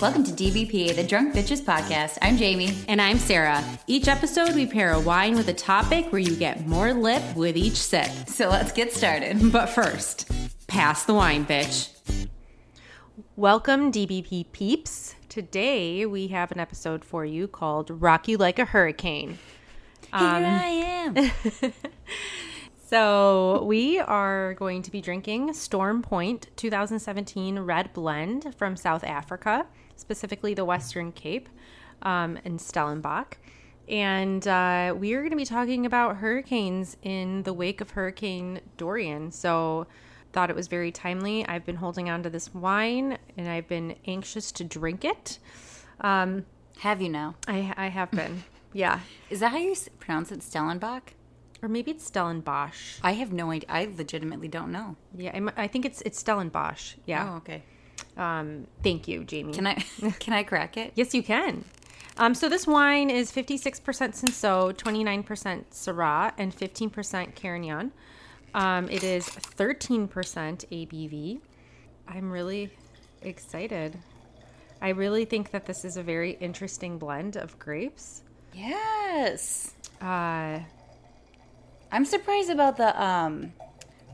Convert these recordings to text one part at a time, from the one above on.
Welcome to DBP, the Drunk Bitches Podcast. I'm Jamie. And I'm Sarah. Each episode, we pair a wine with a topic where you get more lip with each sip. So let's get started. But first, pass the wine, bitch. Welcome, DBP peeps. Today, we have an episode for you called Rock You Like a Hurricane. Here um, I am. So, we are going to be drinking Storm Point 2017 Red Blend from South Africa, specifically the Western Cape um, in Stellenbosch. And uh, we are going to be talking about hurricanes in the wake of Hurricane Dorian. So, thought it was very timely. I've been holding on to this wine and I've been anxious to drink it. Um, Have you now? I, I have been, yeah. Is that how you pronounce it, Stellenbosch? Or maybe it's Stellenbosch. I have no idea. I legitimately don't know. Yeah, I'm- I think it's it's Stellenbosch. Yeah. Oh, okay. Um, thank you, Jamie. Can I can I crack it? Yes, you can. Um, so this wine is 56% Cinsault, 29% Syrah, and 15% Carignan. Um, it is 13% ABV. I'm really excited. I really think that this is a very interesting blend of grapes. Yes. Uh, I'm surprised about the um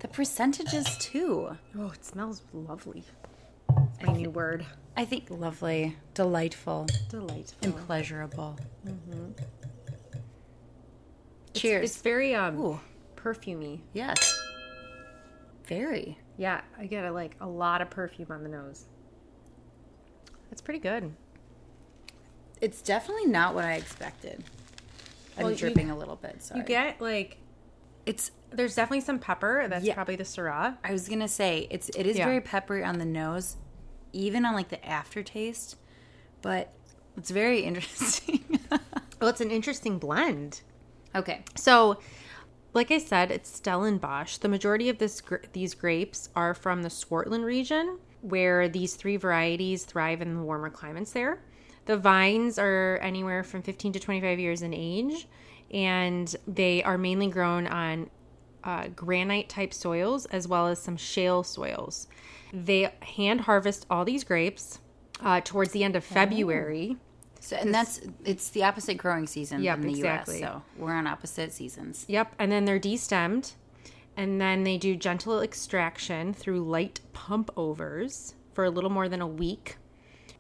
the percentages too. oh, it smells lovely. My new word. I think lovely, delightful, Delightful. and pleasurable. It's- Cheers. It's, very um, Ooh. perfumey. yes. Very. Yeah, I get a, like a lot of perfume on the nose. That's pretty good. It's definitely not what I expected. I'm Well, you- dripping a little bit. Sorry. You get like it's. there's definitely some pepper. That's Yeah. probably the Syrah. I was gonna say it's. It is Yeah. very peppery on the nose, even on like the aftertaste, but it's very interesting. Well, it's an interesting blend. okay. So, like I said, it's Stellenbosch. The majority of this gr- these grapes are from the Swartland region, where these three varieties thrive in the warmer climates there. The vines are anywhere from 15 to 25 years in age, and they are mainly grown on uh, granite type soils as well as some shale soils. They hand harvest all these grapes uh, towards the end of February. So and that's it's the opposite growing season Yep, in the exactly. U.S. So we're on opposite seasons. Yep, and then they're destemmed, and then they do gentle extraction through light pump overs for a little more than a week.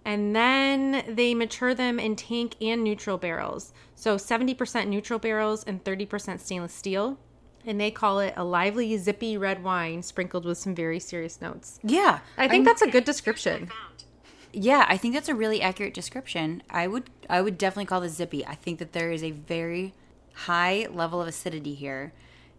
And then they mature them in tank and neutral barrels. So 70% neutral barrels and 30% stainless steel. And they call it a lively, zippy red wine sprinkled with some very serious notes. Yeah, I think that's a good description. Yeah, I think that's a really accurate description. I would I would definitely call this zippy. I think that there is a very high level of acidity here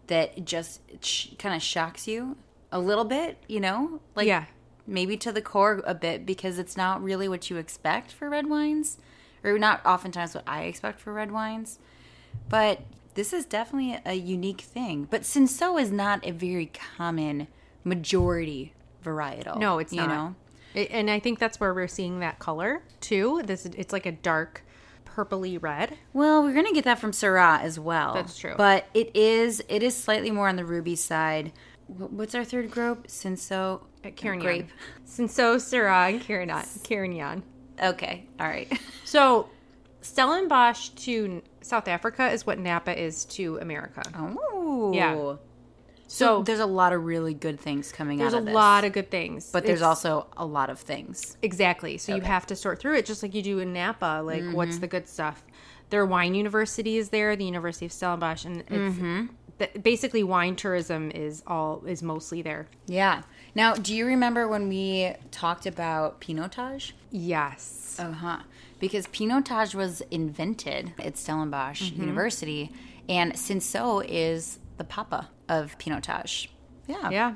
that just sh- kind of shocks you a little bit, you know? Like Yeah. Maybe to the core a bit because it's not really what you expect for red wines or not oftentimes what I expect for red wines. But this is definitely a unique thing. But Cinsault is not a very common majority varietal. No, it's you not. know. It- and I think that's where we're seeing that color too. This it's like a dark purpley red. Well, we're gonna get that from Syrah as well. That's true. But it is it is slightly more on the ruby side. Wh- What's our third grape? Cinsault uh, At Carignan. grape. Cinsault, Syrah, and Carignan. Carignan. Okay, all right. So, Stellenbosch to South Africa is what Napa is to America. Oh, Yeah. So, So, there's a lot of really good things coming out of this. There's a lot of good things. but there's It's- also a lot of things. Exactly. So you have to sort through it just like you do in Napa. Like, what's mm-hmm. the good stuff? Their wine university is there, the University of Stellenbosch, and it's mm-hmm. Th- basically wine tourism is all is mostly there. Yeah. Now, do you remember when we talked about Pinotage? Yes. Uh huh. Because Pinotage was invented at Stellenbosch University, and Cinsault is the papa of Pinotage. Yeah. Yeah.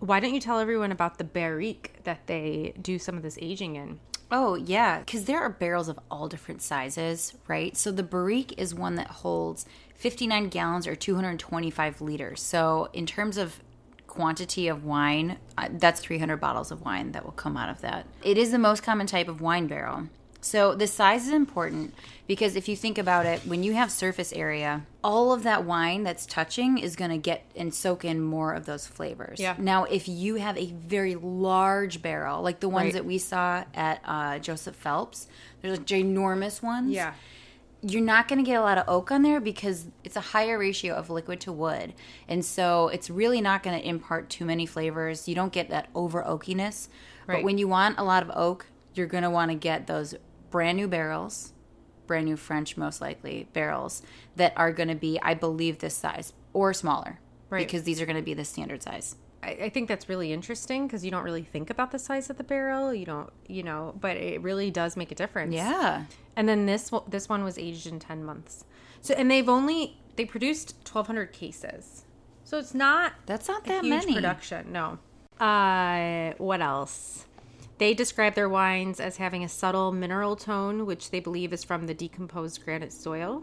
Why don't you tell everyone about the barrique that they do some of this aging in? Oh, yeah. Because there are barrels of all different sizes, right? So the barrique is one that holds 59 gallons or 225 liters. So, in terms of quantity of wine, uh, that's 300 bottles of wine that will come out of that. It is the most common type of wine barrel. So the size is important because if you think about it, when you have surface area, all of that wine that's touching is going to get and soak in more of those flavors. Yeah. Now, if you have a very large barrel, like the ones Right. that we saw at uh, Joseph Phelps, there's like ginormous ones. Yeah. You're not going to get a lot of oak on there because it's a higher ratio of liquid to wood. And so it's really not going to impart too many flavors. You don't get that over oakiness. Right. But when you want a lot of oak, you're going to want to get those brand new barrels, brand new French, most likely, barrels that are going to be, I believe, this size or smaller. Right. Because these are going to be the standard size. I, I think that's really interesting because you don't really think about the size of the barrel. You don't, you know, but it really does make a difference. Yeah. And then this one- this one was aged in ten months. So and they've only they produced twelve hundred cases. So it's not That's not that many. production. No. Uh, what else? They describe their wines as having a subtle mineral tone, which they believe is from the decomposed granite soil.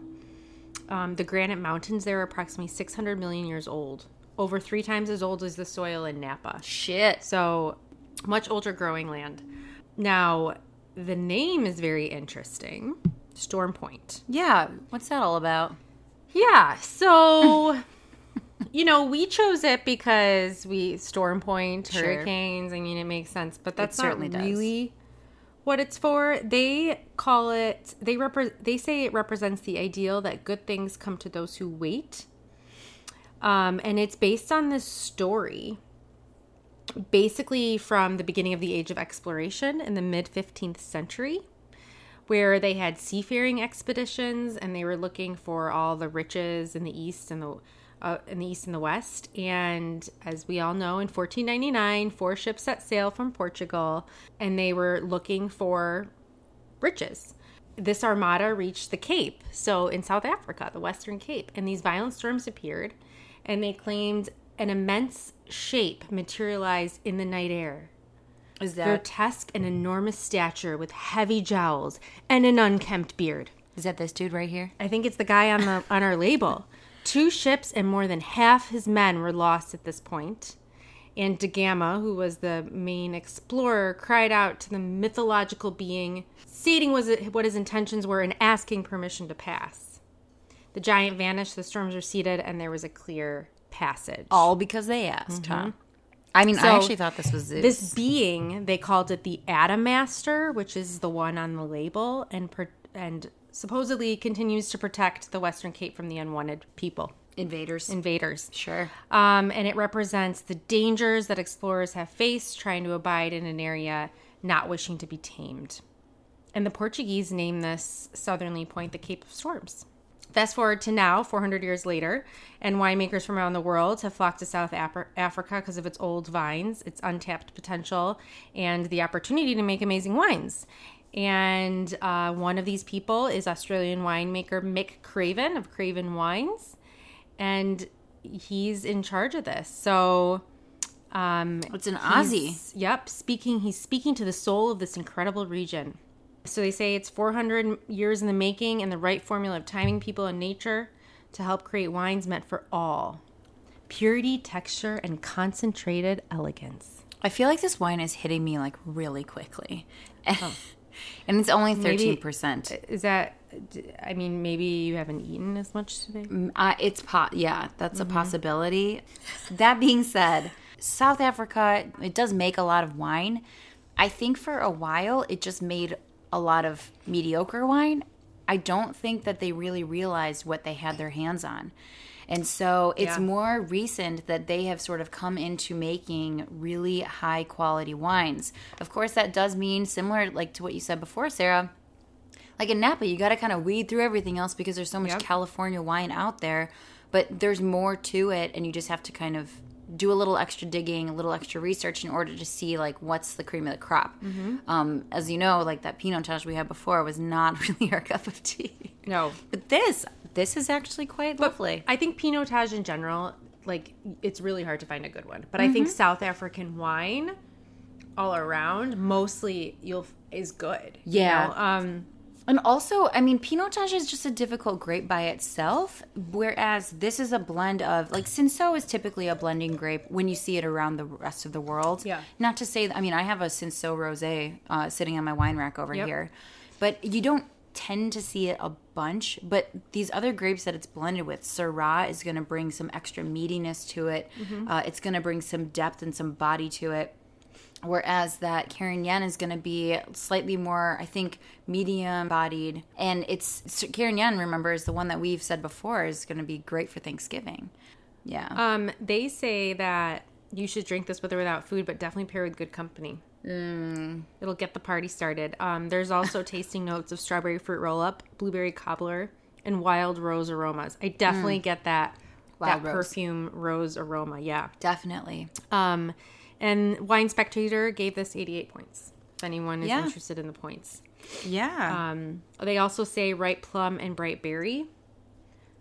Um, the granite mountains there are approximately 600 million years old, over three times as old as the soil in Napa. Shit. So, much older growing land. Now, the name is very interesting Storm Point. Yeah. What's that all about? Yeah, so you know, we chose it because we Storm Point, Sure. hurricanes. I mean, it makes sense, but that's certainly not does. really what it's for. They call it. They repre- They say it represents the ideal that good things come to those who wait. Um, and it's based on this story, basically from the beginning of the Age of Exploration in the mid 15th century where they had seafaring expeditions and they were looking for all the riches in the east and the uh, in the east and the west. And as we all know, in 1499, four ships set sail from Portugal and they were looking for riches. This armada reached the Cape, so in South Africa, the Western Cape, and these violent storms appeared and they claimed an immense shape materialized in the night air Is that grotesque and enormous stature with heavy jowls and an unkempt beard. is that this dude right here? I think it's the guy on the on our label. Two ships and more than half his men were lost at this point. And Da Gama, who was the main explorer, cried out to the mythological being, stating was what his intentions were and asking permission to pass. The giant vanished, the storms receded, and there was a clear passage. All because they asked, huh? Mm-hmm. I mean, I actually thought this was Zeus. This being, they called it the Adamastor, which is the one on the label, and per- and supposedly continues to protect the Western Cape from the unwanted people, invaders. invaders. sure. Um, and it represents the dangers that explorers have faced trying to abide in an area not wishing to be tamed. And the Portuguese named this southerly point the Cape of Storms. Fast forward to now, 400 years later, and winemakers from around the world have flocked to South Africa because of its old vines, its untapped potential, and the opportunity to make amazing wines. And uh, one of these people is Australian winemaker Mick Craven of Craven Wines, and he's in charge of this. So, um, It's an Aussie. Yep, speaking. He's speaking to the soul of this incredible region. So they say it's 400 years in the making, and the right formula of timing people and nature to help create wines meant for all. Purity, texture, and concentrated elegance. I feel like this wine is hitting me like really quickly. and it's only 13%. Is that? I mean, maybe you haven't eaten as much today. Uh, it's po- yeah, that's a possibility. That being said, South Africa it does make a lot of wine. I think for a while it just made a lot of mediocre wine. I don't think that they really realized what they had their hands on. And so it's Yeah. more recent that they have sort of come into making really high quality wines. Of course that does mean similar like to what you said before, Sarah like in Napa, you got to kind of weed through everything else because there's so much Yep. California wine out there, but there's more to it, and you just have to kind of do a little extra digging, a little extra research in order to see like what's the cream of the crop. Mm-hmm. Um, as you know, like that Pinotage we had before was not really our cup of tea. No, But this, this is actually quite lovely. I think Pinotage in general, like it's really hard to find a good one. But I think South African wine, all around, mostly you'll is good. you Yeah. know? Um. And also, I mean, Pinotage is just a difficult grape by itself, whereas this is a blend of like Cinsault is typically a blending grape when you see it around the rest of the world. Yeah. Not to say, I mean, I have a Cinsault rosé uh, sitting on my wine rack over Yep. here, but you don't tend to see it a bunch. But these other grapes that it's blended with, Syrah is going to bring some extra meatiness to it. Uh, it's going to bring some depth and some body to it. Whereas that Carignan is going to be slightly more, I think, medium bodied. And it's Carignan, remember, is the one that we've said before is going to be great for Thanksgiving. Yeah. Um, they say that you should drink this with or without food, but definitely pair with good company. Mm. It'll get the party started. Um, there's also tasting notes of strawberry fruit roll up, blueberry cobbler, and wild rose aromas. I definitely get that Mm. Wild that rose. perfume rose aroma. Yeah. Definitely. Um, and Wine Spectator gave this 88 points. If anyone is Yeah. interested in the points. Yeah. Um, they also say ripe plum and bright berry.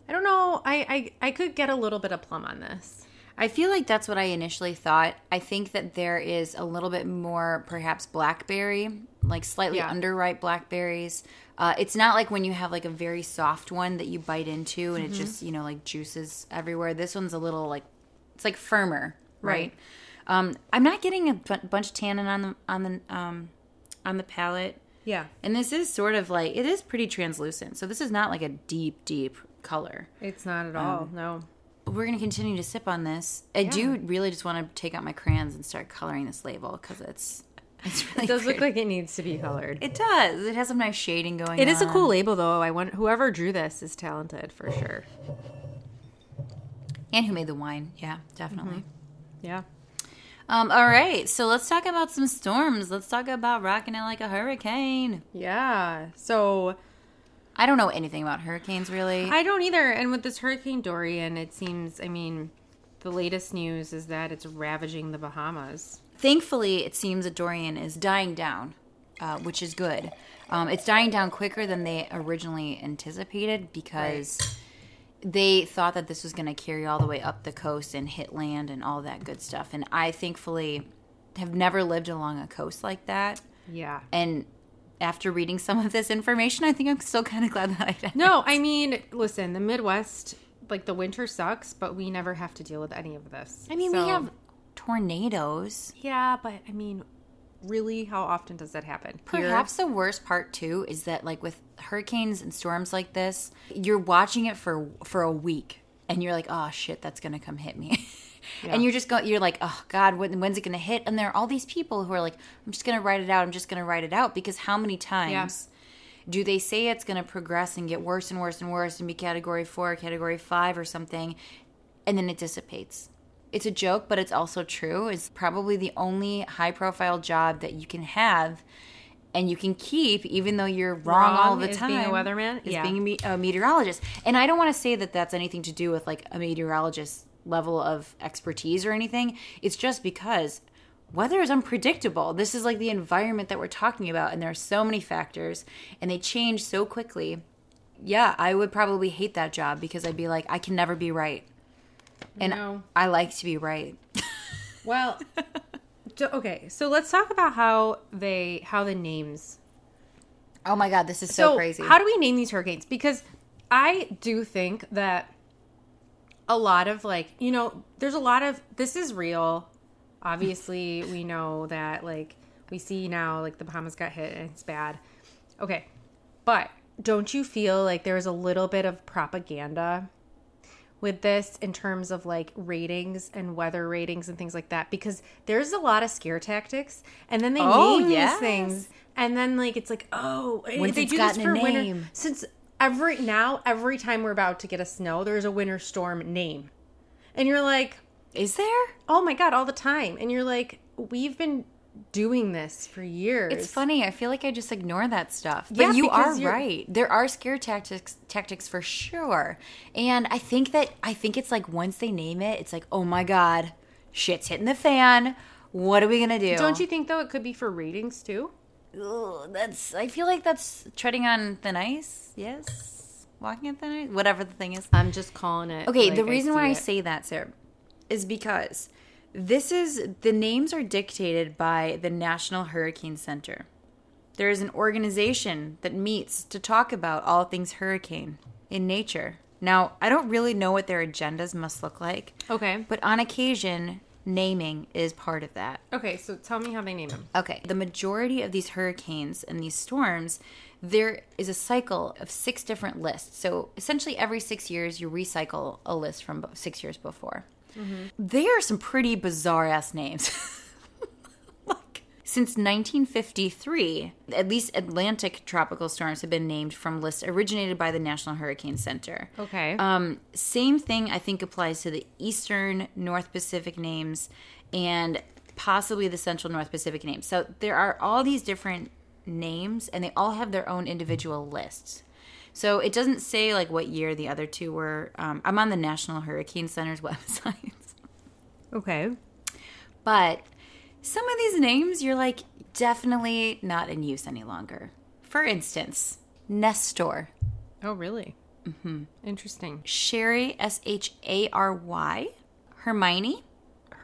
I don't know. I, I I could get a little bit of plum on this. I feel like that's what I initially thought. I think that there is a little bit more, perhaps blackberry, like slightly Yeah. underripe blackberries. Uh, it's not like when you have like a very soft one that you bite into and it just you know like juices everywhere. This one's a little like it's like firmer, right? Right. Um, I'm not getting a bunch of tannin on the on the um, on the palate. Yeah, And this is sort of like it is pretty translucent. So this is not like a deep, deep color. it's not at Um, all. no. We're gonna continue to sip on this. I do really just want to take out my crayons and start coloring this label because it's it's really It does look like it needs to be colored. it does. It has some nice shading going. It is a cool label, though. I want whoever drew this is talented for sure. and who made the wine? Yeah, definitely. Mm-hmm. Yeah. Um, all right, so let's talk about some storms. Let's talk about rocking it like a hurricane. Yeah. So I don't know anything about hurricanes really. I don't either. And with this Hurricane Dorian, it seems, I mean, the latest news is that it's ravaging the Bahamas. Thankfully, it seems that Dorian is dying down, uh, which is good. Um, it's dying down quicker than they originally anticipated because they thought that this was going to carry all the way up the coast and hit land and all that good stuff. And I thankfully have never lived along a coast like that. Yeah. And after reading some of this information, I think I'm still kind of glad that I did. No, I mean, listen, the Midwest, like the winter sucks, but we never have to deal with any of this. I mean, So- we have tornadoes. Yeah, but I mean, really, how often does that happen? Here? Perhaps the worst part too is that like with hurricanes and storms like this, you're watching it for for a week and you're like, "Oh shit, that's going to come hit me." And you're just going you're like, "Oh god, when, when's it going to hit?" And there are all these people who are like, "I'm just going to write it out. I'm just going to write it out" because how many times do they say it's going to progress and get worse and worse and worse and be category 4, category 5 or something and then it dissipates? It's a joke, but it's also true. It's probably the only high profile job that you can have and you can keep even though you're wrong, Wrong all the is time. being a weatherman? Is Yeah. being a, me- a meteorologist. And I don't want to say that that's anything to do with like a meteorologist's level of expertise or anything. It's just because weather is unpredictable. This is like the environment that we're talking about and there are so many factors and they change so quickly. Yeah, I would probably hate that job because I'd be like I can never be right. And No. I like to be right. Well, so- okay, so let's talk about how they how the names. Oh my god, this is so, crazy. How do we name these hurricanes? Because I do think that a lot of like you know, there's a lot of this is real. Obviously, we know that like we see now like the Bahamas got hit and it's bad. Okay, but don't you feel like there's a little bit of propaganda with this in terms of like ratings and weather ratings and things like that because there's a lot of scare tactics and then they Oh, name yes. these things and then like it's like oh eh, Once they do this for winter since every now every time we're about to get a snow there's a winter storm name and you're like is there? oh my god all the time and you're like we've been doing this for years It's funny. I feel like I just ignore that stuff. But Yeah, you are right. There are scare tactics tactics for sure. And I think that I think it's like once they name it, it's like, "Oh my god, shit's hitting the fan. What are we going to do?" don't you think though it could be for ratings too Ugh, that's I feel like that's treading on thin ice. Yes. Walking on thin ice, whatever the thing is. i'm just calling it Okay, like the reason see why I say that, Sarah, is because this is the names are dictated by the National Hurricane Center. There is an organization that meets to talk about all things hurricane in nature. Now, I don't really know what their agendas must look like, okay but on occasion, naming is part of that. okay so tell me how they name them Okay. The majority of these hurricanes and these storms, there is a cycle of six different lists. So essentially, every six years, you recycle a list from six years before. They are some pretty bizarre ass names. like, since 1953, at least Atlantic tropical storms have been named from lists originated by the National Hurricane Center. Okay. Um, same thing I think applies to the Eastern North Pacific names and possibly the Central North Pacific names. So there are all these different names and they all have their own individual lists. So it doesn't say like what year the other two were. Um, I'm on the National Hurricane Center's website. okay. But some of these names you're like definitely not in use any longer. For instance, Nestor, Oh, really? Mm-hmm. Interesting. Sherry, S H A R Y, Hermione.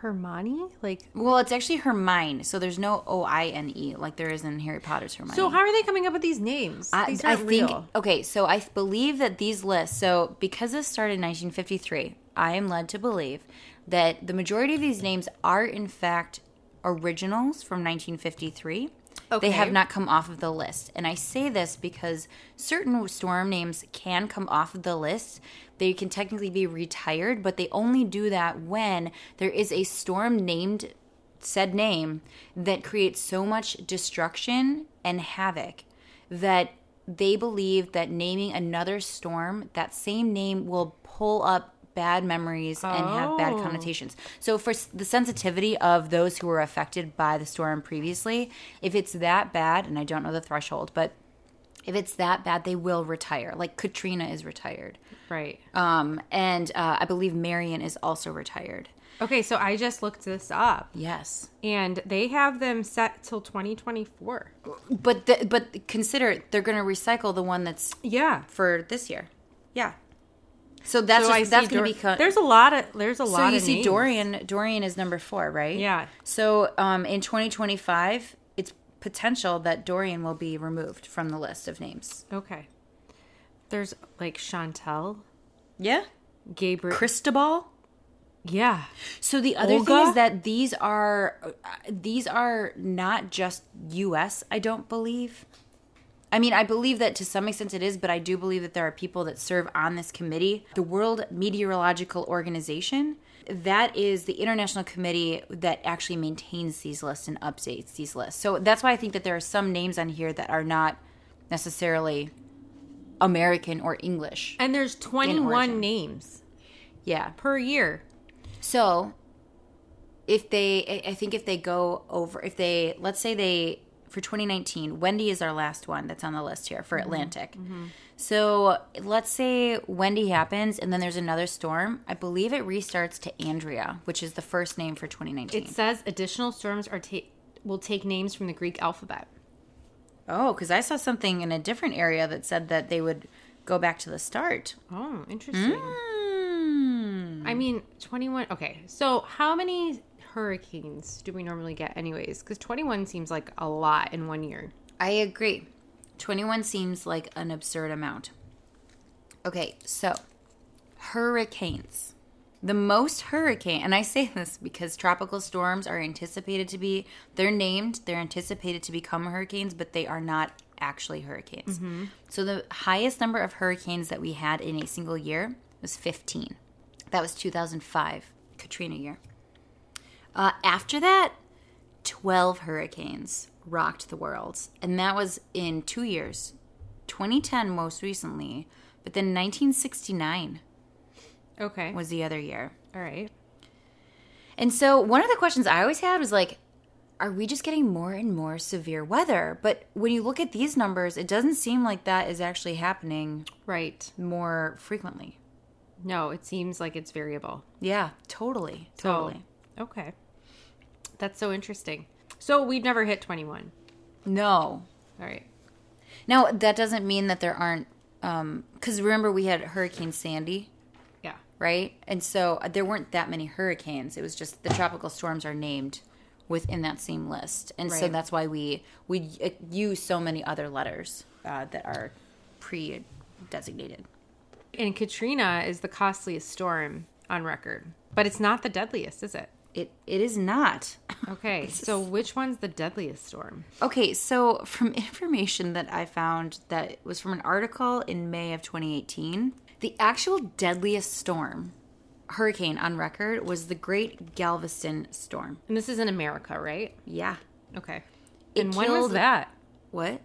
Hermione? Like, Well, it's actually Hermione, so there's no O I N E like there is in Harry Potter's Hermione. so how are they coming up with these names? I, these I think real. okay, so I believe that these lists. So because this started in 1953, I am led to believe that the majority of these names are in fact originals from 1953. Okay. They have not come off of the list. And I say this because certain storm names can come off of the list. They can technically be retired, but they only do that when there is a storm named said name that creates so much destruction and havoc that they believe that naming another storm that same name will pull up bad memories and have bad Oh. connotations. So for s- the sensitivity of those who were affected by the storm previously, if it's that bad and I don't know the threshold, but if it's that bad, they will retire. Like Katrina is retired. Right. Um, and uh, I believe Marion is also retired. Okay, so I just looked this up Yes. and they have them set till 2024. But the, but consider they're going to recycle the one that's Yeah. for this year. Yeah. So that's so just, that's going to be co- There's a lot of there's a so lot you of see names. Dorian Dorian is number 4, right? Yeah. So um in 2025 it's potential that Dorian will be removed from the list of names. Okay. There's like Chantal, Yeah. Gabriel. Cristobal? yeah. So the other thing is that these are uh, these are not just US, I don't believe. I mean, I believe that to some extent it is, but I do believe that there are people that serve on this committee. The World Meteorological Organization, that is the international committee that actually maintains these lists and updates these lists. So that's why I think that there are some names on here that are not necessarily American or English. And there's 21 names Yeah. per year. So, if they, I- I think if they go over, if they, let's say they, for 2019, Wendy is our last one that's on the list here for Atlantic. So, let's say Wendy happens and then there's another storm. I believe it restarts to Andrea, which is the first name for 2019. It says additional storms are ta- will take names from the Greek alphabet. oh, because I saw something in a different area that said that they would go back to the start. Oh, interesting. Hmm. I mean, 21. Okay. So, how many hurricanes do we normally get anyways? Cuz 21 seems like a lot in one year. I agree. 21 seems like an absurd amount. Okay, so hurricanes. The most hurricane, and I say this because tropical storms are anticipated to be, they're named, they're anticipated to become hurricanes, but they are not actually hurricanes. Mm-hmm. So the highest number of hurricanes that we had in a single year was 15. That was 2005, Katrina year. Uh, after that, 12 hurricanes rocked the world. And that was in two years 2010, most recently, but then 1969 Okay. was the other year. All right. And so one of the questions I always had was like, are we just getting more and more severe weather? But when you look at these numbers, it doesn't seem like that is actually happening Right. more frequently. No, it seems like it's variable. Yeah, totally. So- Totally. Okay. That's so interesting. So, we've never hit 21. No. All right. Now, that doesn't mean that there aren't, because remember we had Hurricane Sandy. Yeah. right? And so uh, there weren't that many hurricanes. It was just the tropical storms are named within that same list, and so that's why we we uh, use so many other letters uh, that are pre-designated. And Katrina is the costliest storm on record, but it's not the deadliest, is it? It it is not. Okay, so which one's the deadliest storm? Okay, so from information that I found that was from an article in May of 2018, the actual deadliest storm hurricane on record was the Great Galveston Storm. And this is in America, right? Yeah. Okay. It and when was that? What?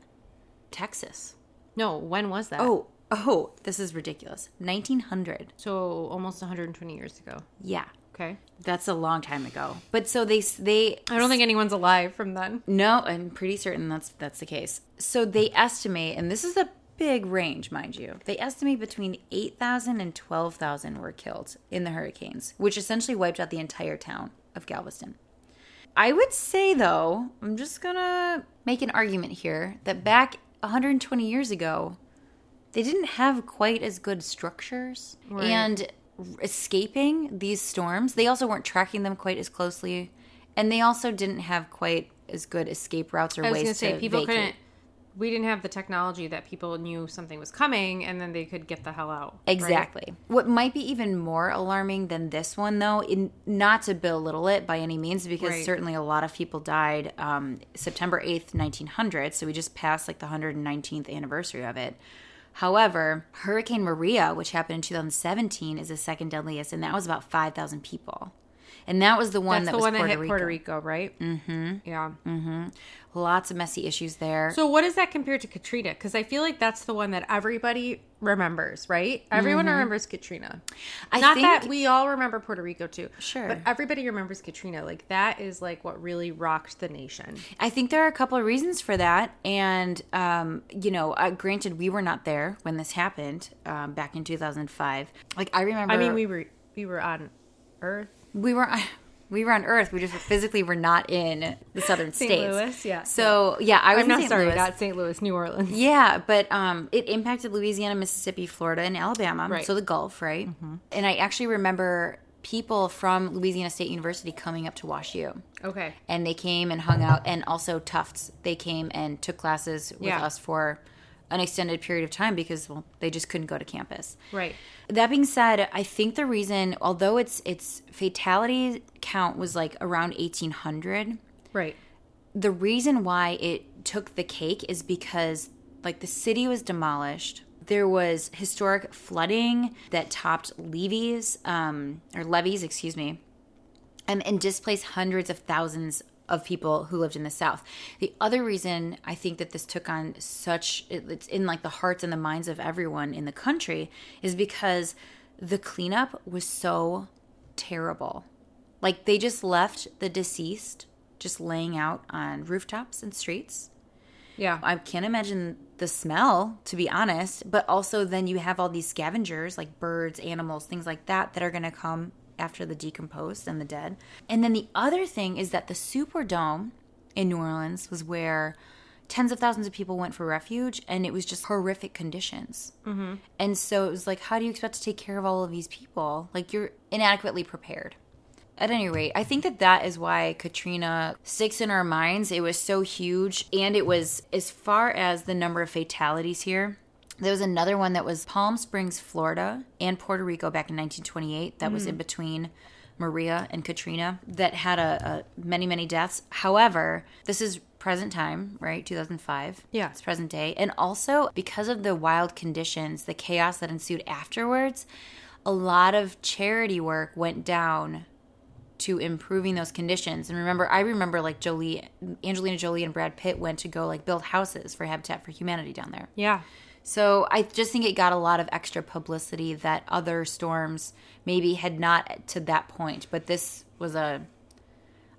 Texas. No, when was that? Oh, oh, this is ridiculous. 1900. so almost 120 years ago. Yeah. Okay. That's a long time ago. But so they they I don't think anyone's alive from then. No, I'm pretty certain that's that's the case. So they estimate, and this is a big range, mind you. They estimate between 8,000 and 12,000 were killed in the hurricanes, which essentially wiped out the entire town of Galveston. I would say, though, I'm just gonna make an argument here that back 120 years ago, they didn't have quite as good structures Right. and escaping these storms. They also weren't tracking them quite as closely, and they also didn't have quite as good escape routes or I was ways to say to people vacate. couldn't we didn't have the technology that people knew something was coming and then they could get the hell out. right? Exactly. What might be even more alarming than this one, though, in, not to belittle it by any means, because Right. certainly a lot of people died um, September 8th, 1900. So we just passed like the 119th anniversary of it. However, Hurricane Maria, which happened in 2017, is the second deadliest, and that was about 5,000 people. And that was the one That's that the was one Puerto that hit Rico. Puerto Rico, right? Mm-hmm. Yeah. Mm-hmm. Lots of messy issues there. So what does that compare to Katrina? Because I feel like that's the one that everybody remembers, right? Everyone remembers Katrina. I Not think- that we all remember Puerto Rico too. Sure. But everybody remembers Katrina. Like that is like what really rocked the nation. I think there are a couple of reasons for that. And, um, you know, uh, granted, we were not there when this happened um, back in 2005. Like, I remember. I mean, we were we were on Earth. We were. We were on Earth. We just physically were not in the southern St. states. Louis, yeah. So yeah, I was I'm in not St. sorry, Louis. not St. Louis, New Orleans. Yeah, but um, it impacted Louisiana, Mississippi, Florida, and Alabama. Right. So the Gulf, right? And I actually remember people from Louisiana State University coming up to Wash U. Okay. and they came and hung out and also tufts they came and took classes with Yeah. us for an extended period of time because well they just couldn't go to campus Right. that being said i think the reason although its its fatality count was like around 1800 Right. the reason why it took the cake is because like the city was demolished there was historic flooding that topped levees um, or levees excuse me and, and displaced hundreds of thousands of people who lived in the south the other reason i think that this took on such it's in like the hearts and the minds of everyone in the country is because the cleanup was so terrible like they just left the deceased just laying out on rooftops and streets. Yeah. I can't imagine the smell, to be honest. But also, then you have all these scavengers like birds, animals, things like that that are going to come after the decomposed and the dead. And then the other thing is that the Superdome in New Orleans was where tens of thousands of people went for refuge and it was just horrific conditions. Mm-hmm. And so it was like, how do you expect to take care of all of these people? Like, you're inadequately prepared. At any rate, I think that that is why Katrina sticks in our minds. It was so huge. And it was, as far as the number of fatalities here, there was another one that was Palm Springs, Florida, and Puerto Rico back in 1928 that was in hmm. between Maria and Katrina that had a, a many, many deaths. However, this is present time, right? 2005. Yeah. It's present day. And also, because of the wild conditions, the chaos that ensued afterwards, a lot of charity work went down to improving those conditions. And remember, I remember like Jolie, Angelina Jolie and Brad Pitt went to go like build houses for Habitat for Humanity down there. Yeah. So I just think it got a lot of extra publicity that other storms maybe had not to that point. But this was a,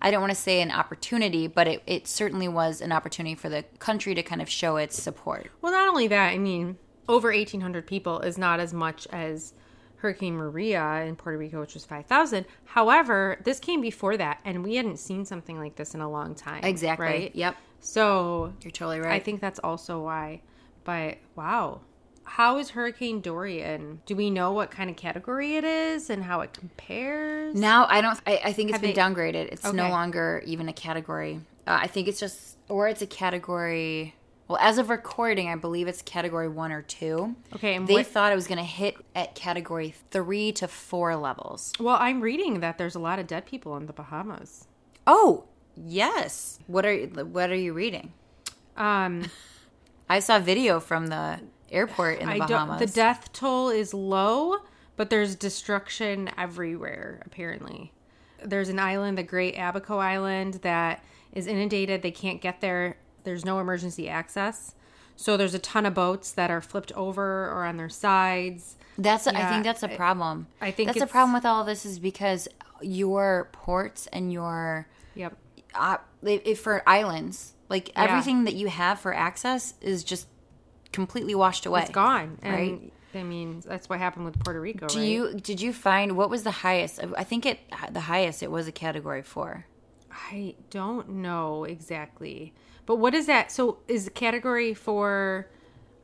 I don't want to say an opportunity, but it, it certainly was an opportunity for the country to kind of show its support. Well, not only that, I mean, over 1,800 people is not as much as Hurricane Maria in Puerto Rico, which was 5,000. However, this came before that, and we hadn't seen something like this in a long time. Exactly. Right? Yep. So You're totally right. I think that's also why. But wow. How is Hurricane Dorian? Do we know what kind of category it is and how it compares? Now I don't. I, I think it's Have been they- downgraded. It's no longer even a category. Uh, I think it's just, or it's a category. Well, as of recording, I believe it's category one or two. Okay, and They what- thought it was going to hit at category three to four levels. Well, I'm reading that there's a lot of dead people in the Bahamas. Oh, yes. What are what are you reading? Um, I saw video from the airport in the I. Bahamas. The death toll is low, but there's destruction everywhere. Apparently, there's an island, the Great Abaco Island, that is inundated. They can't get there. There's no emergency access. So there's a ton of boats that are flipped over or on their sides. That's I think that's a problem. I think that's a problem with all this is because your ports and your Yep. uh, if for islands, like everything that you have for access is just completely washed away. It's gone. And Right. I mean, that's what happened with Puerto Rico, Do right? you did you find what was the highest? I think it the highest it was a category four. I don't know exactly. But what is that? So is category for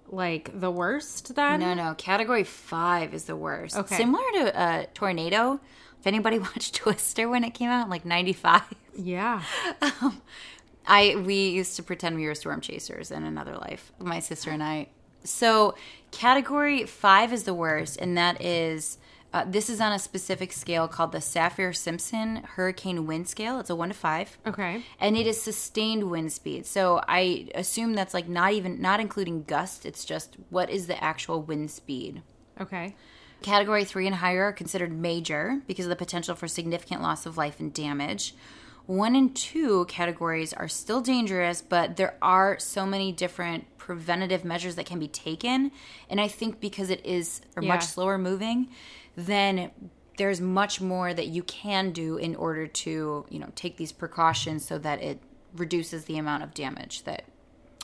like the worst then? No, no, category five is the worst. Okay. similar to a tornado. If anybody watched Twister when it came out, in, like '95. Yeah. Um, I we used to pretend we were storm chasers in another life, my sister and I. So category five is the worst, and that is uh, this is on a specific scale called the Saffir Simpson Hurricane Wind Scale. It's a one to five, Okay. and it is sustained wind speed. So I assume that's like not even not including gust. It's just what is the actual wind speed. Okay. Category three and higher are considered major because of the potential for significant loss of life and damage. One and two categories are still dangerous, but there are so many different preventative measures that can be taken. And I think because it is or Yeah. much slower moving, then there's much more that you can do in order to, you know, take these precautions so that it reduces the amount of damage that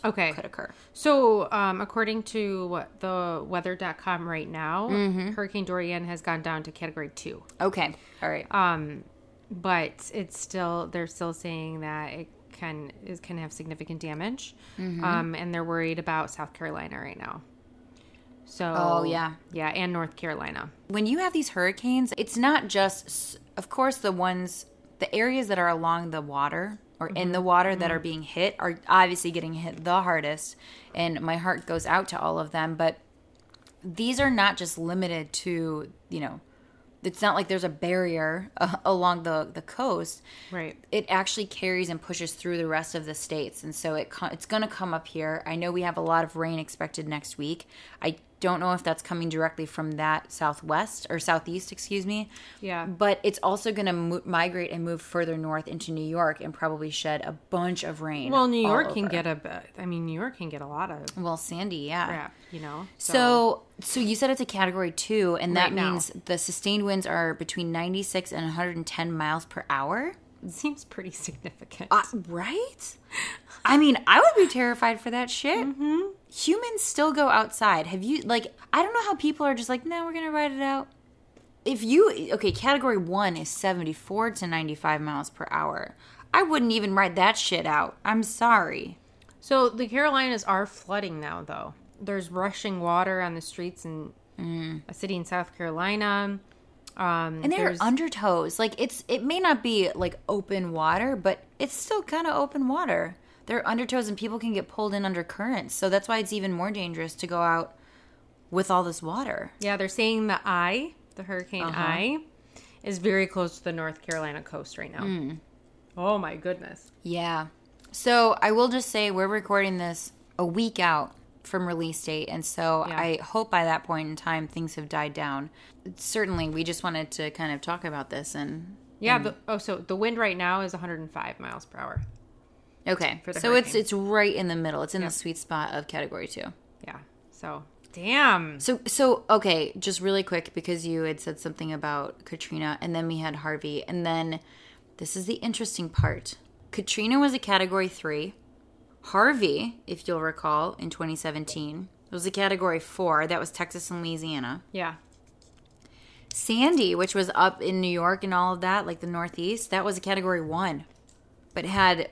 Okay. could occur. So, um, according to what the weather.com right now, Mm-hmm. Hurricane Dorian has gone down to category two. Okay. All right. Um, but it's still, they're still saying that it can, is, can have significant damage. Mm-hmm. Um, and they're worried about South Carolina right now. So, Oh, yeah. Yeah. And North Carolina. when you have these hurricanes, it's not just, of course, the ones, the areas that are along the water or in the water that are being hit are obviously getting hit the hardest. And my heart goes out to all of them. But these are not just limited to, you know, it's not like there's a barrier uh, along the, the coast. Right. it actually carries and pushes through the rest of the states. And so it co- it's going to come up here. I know we have a lot of rain expected next week. I don't know if that's coming directly from that southwest or southeast excuse me Yeah. but it's also going to mo- migrate and move further north into new york and probably shed a bunch of rain Well, New York can get a, I mean, New York can get a lot of well sandy yeah crap, you know? so, so you said it's a category two, and that Right means the sustained winds are between 96 and 110 miles per hour. it seems pretty significant. Uh, right? I mean, I would be terrified for that shit. Mm-hmm. Humans still go outside. Have you, like, I don't know how people are just like, no, we're going to ride it out. If you, okay, category one is 74 to 95 miles per hour. I wouldn't even ride that shit out. I'm sorry. So the Carolinas are flooding now, though. There's rushing water on the streets in a city in South Carolina. Um, And they're there's- undertows. Like it's it may not be like open water, but it's still kind of open water. They're undertows and people can get pulled in under currents. So that's why it's even more dangerous to go out with all this water. yeah, they're saying the eye, the Hurricane Uh-huh. Eye, is very close to the North Carolina coast right now. Hmm. Oh my goodness! Yeah. So I will just say we're recording this a week out from release date, and so Yeah. I hope by that point in time things have died down. Certainly, we just wanted to kind of talk about this and Yeah. The, oh, so the wind right now is 105 miles per hour. Okay. So it's hurricane. it's right in the middle. It's in the sweet spot of category two. Yeah. So damn. So so okay, just really quick because you had said something about Katrina and then we had Harvey and then this is the interesting part. Katrina was a category 3. Harvey, if you'll recall, in 2017 was a category 4. That was Texas and Louisiana. Yeah. Sandy, which was up in New York and all of that, like the Northeast, that was a category 1. But had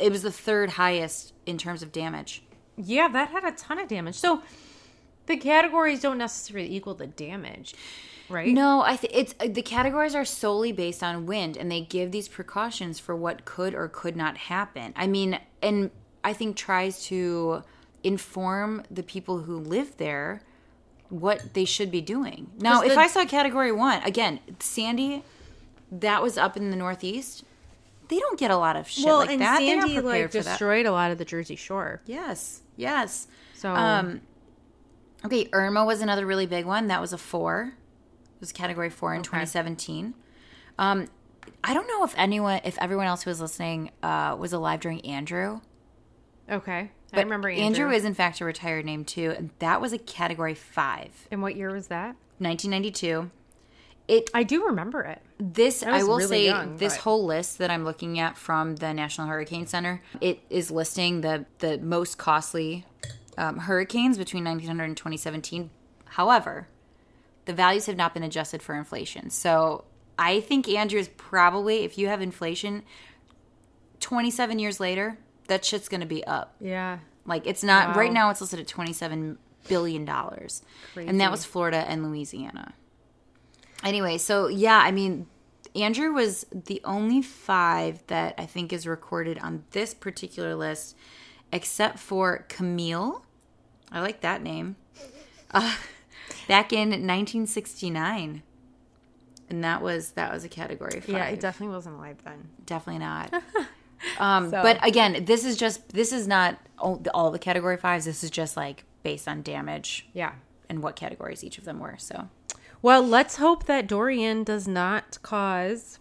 it was the third highest in terms of damage. Yeah, that had a ton of damage. So the categories don't necessarily equal the damage, right? No, I think it's the categories are solely based on wind, and they give these precautions for what could or could not happen. I mean, and I think tries to inform the people who live there what they should be doing. Now, 'Cause if I saw category 1, again, Sandy that was up in the northeast. They don't get a lot of shit well, like and that. Sandy prepared like for that. destroyed a lot of the Jersey Shore. Yes. Yes. So Um, okay, Irma was another really big one. That was a four. It was category four in 2017. Um, I don't know if anyone, if everyone else who was listening uh, was alive during Andrew. okay, But I remember Andrew. is in fact a retired name too, and that was a category five, and what year was that? 1992. It I do remember it. this I was will really say young, this but- whole list that I'm looking at from the National Hurricane Center it is listing the the most costly um, hurricanes between 1900 and 2017. However, the values have not been adjusted for inflation. So I think Andrew is probably if you have inflation 27 years later, that shit's going to be up. Yeah. Like it's not Wow. right now. It's listed at 27 billion dollars, and that was Florida and Louisiana. Anyway, so yeah, I mean, Andrew was the only five that I think is recorded on this particular list, except for Camille. I like that name. Uh, back in 1969, and that was that was a category five. Yeah, it definitely wasn't alive then. Definitely not. Um, So- But again, this is just this is not all, all the category fives. This is just like based on damage Yeah. and what categories each of them were. So Well, let's hope that Dorian does not cause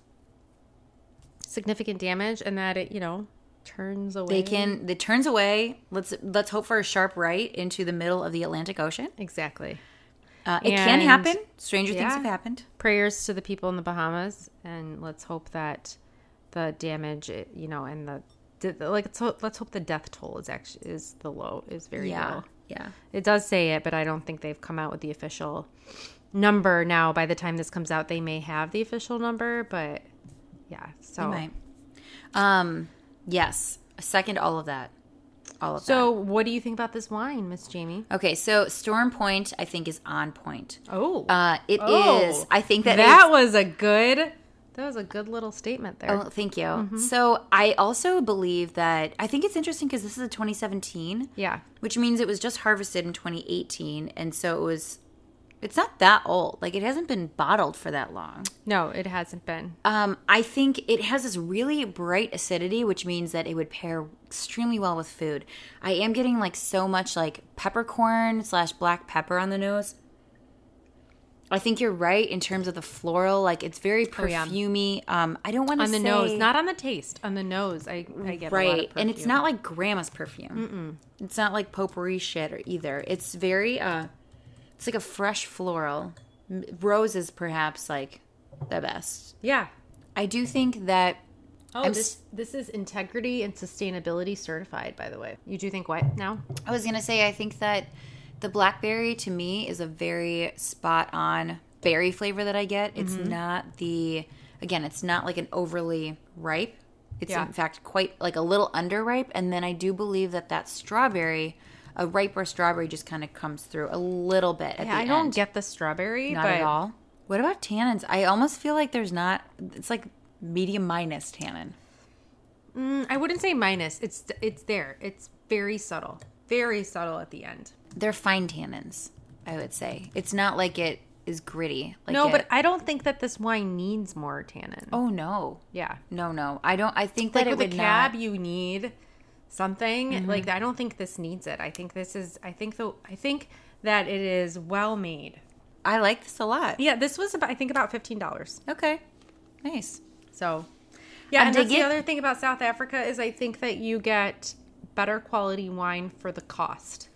significant damage and that it, you know, turns away. they can it turns away. Let's let's hope for a sharp right into the middle of the Atlantic Ocean. Exactly. Uh, it can happen. Stranger things have happened. Prayers to the people in the Bahamas, and let's hope that the damage, you know, and the, the like. Let's hope, let's hope the death toll is actually is the low is very Yeah, low. yeah. It does say it, but I don't think they've come out with the official number now. By the time this comes out, they may have the official number, but yeah. So. Um. Yes. Second, all of that. All of that. So, what do you think about this wine, Miss Jamie? Okay, so Storm Point, I think, is on point. Oh, Uh, it is. Oh. I think that that was a good. That was a good little statement there. Oh, thank you. So I also believe that I think it's interesting because this is a 2017, Yeah, which means it was just harvested in 2018, and so it was. It's not that old. Like it hasn't been bottled for that long. no, it hasn't been. Um, I think it has this really bright acidity, which means that it would pair extremely well with food. I am getting like so much like peppercorn slash black pepper on the nose. I think you're right in terms of the floral. Like it's very Oh, yeah. Um, I don't want to on the say, nose, not on the taste. On the nose, I, I get a lot of right, and it's not like grandma's perfume. It's not like potpourri shit or either. It's very uh, it's like a fresh floral. M- Rose is perhaps like the best. Yeah. I do think that Oh, I'm this this is integrity and sustainability certified. By the way, you do think what now? I was gonna say I think that the blackberry to me is a very spot on berry flavor that I get. It's Mm-hmm. not the again, it's not like an overly ripe. It's Yeah. in fact quite like a little underripe, and then I do believe that that strawberry, a riper strawberry, just kind of comes through a little bit at Yeah, I don't get the strawberry, not but at all. What about tannins? I almost feel like there's not. It's like medium minus tannin. Mm, I wouldn't say minus. It's it's there. It's very subtle, very subtle at the end. They're fine tannins. I would say it's not like it is gritty. Like no, it- but I don't think that this wine needs more tannin. Oh no, yeah, no, no! I don't. I think that like it with a cab, not. You need something. Mm-hmm. Like I don't think this needs it. I think this is. I think the. I think that it is well made. I like this a lot. Yeah, this was about. I think about fifteen dollars. Okay, nice. So, yeah, I'm and that's the other thing about South Africa is I think that you get better quality wine for the cost.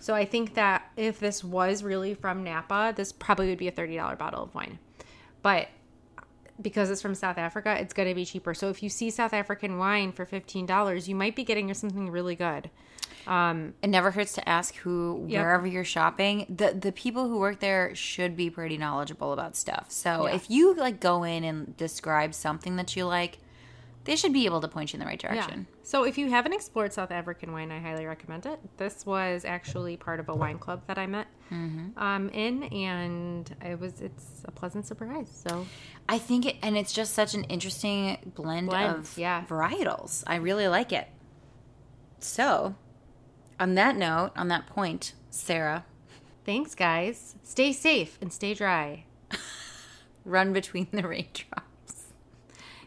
So I think that if this was really from Napa, this probably would be a thirty dollar bottle of wine, but because it's from South Africa, it's going to be cheaper. So if you see South African wine for fifteen dollars, you might be getting something really good. Um, it never hurts to ask who Yep. wherever you're shopping. The the people who work there should be pretty knowledgeable about stuff. So Yeah. if you like go in and describe something that you like, they should be able to point you in the right direction. So if you haven't explored South African wine, I highly recommend it. This was actually part of a wine club that I met um, in, and it was it's a pleasant surprise. So I think it, and it's just such an interesting blend, Blend, of yeah. varietals. I really like it. So, on that note, on that point, Sarah, Thanks, guys. Stay safe and stay dry. run between the raindrops.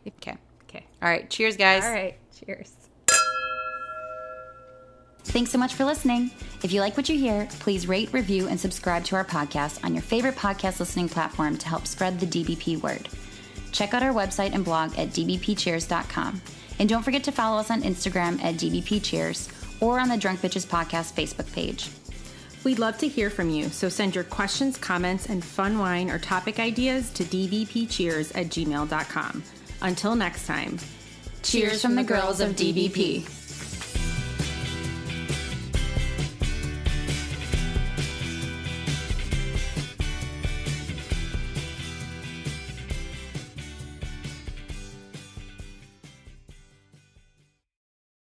Okay. Okay. All right. Cheers, guys. All right. Cheers. Thanks so much for listening. If you like what you hear, please rate, review, and subscribe to our podcast on your favorite podcast listening platform to help spread the DBP word. Check out our website and blog at dbpcheers.com. And don't forget to follow us on Instagram at dbpcheers or on the Drunk Bitches Podcast Facebook page. We'd love to hear from you, so send your questions, comments, and fun wine or topic ideas to dbpcheers at gmail.com. Until next time, Cheers from the girls of DBP.